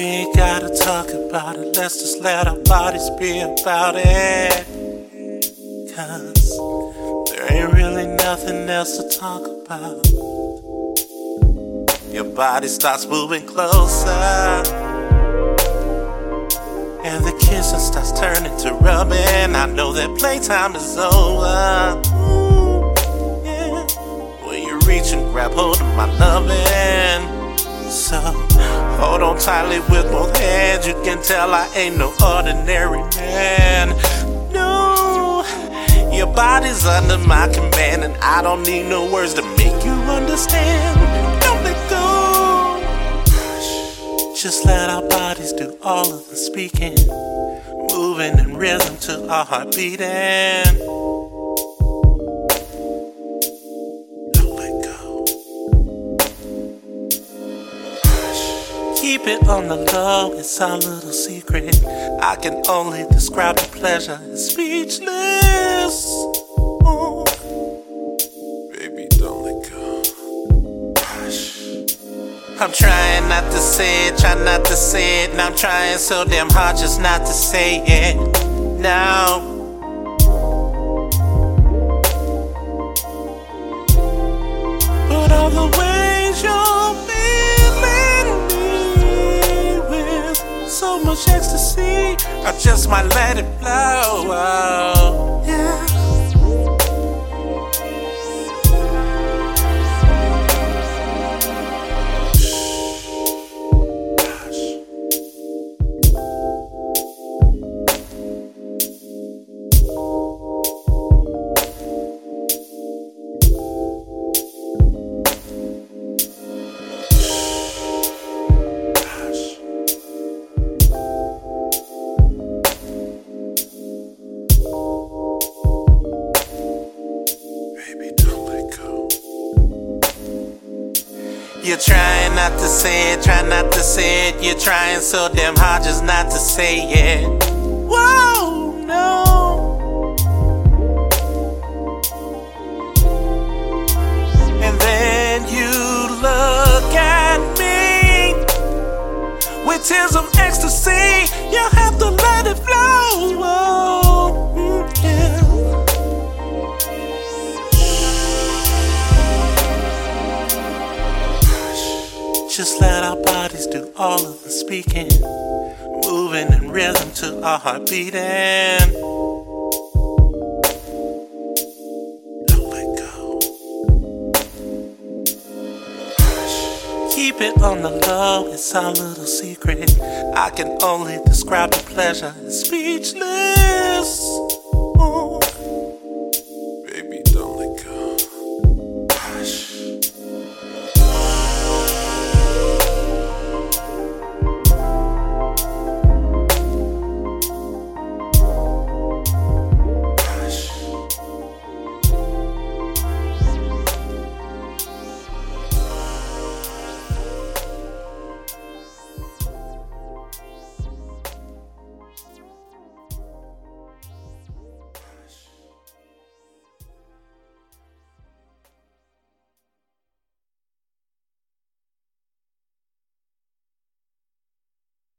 We ain't gotta talk about it, let's just let our bodies be about it. Cause there ain't really nothing else to talk about. Your body starts moving closer. And the kissing starts turning to rubbing. I know that playtime is over. Tightly with both hands. You can tell I ain't no ordinary man. No, your body's under my command, and I don't need no words to make you understand. Don't let go. Just let our bodies do all of the speaking, moving in rhythm to our heart beating. Keep it on the low, it's our little secret. I can only describe the pleasure, it's speechless. Oh. Baby, don't let go. I'm trying not to say it, try not to say it, and I'm trying so damn hard just not to say it. Now. Much ecstasy, I just might let it flow. Oh. Yeah. You're trying not to say it, try not to say it. You're trying so damn hard just not to say it. Whoa, no. And then you look at me with tears of ecstasy. You have to let it flow. Whoa, Just let our bodies do all of the speaking, moving in rhythm to our heart beating. Don't let go. Keep it on the low, it's our little secret. I can only describe the pleasure, it's speechless.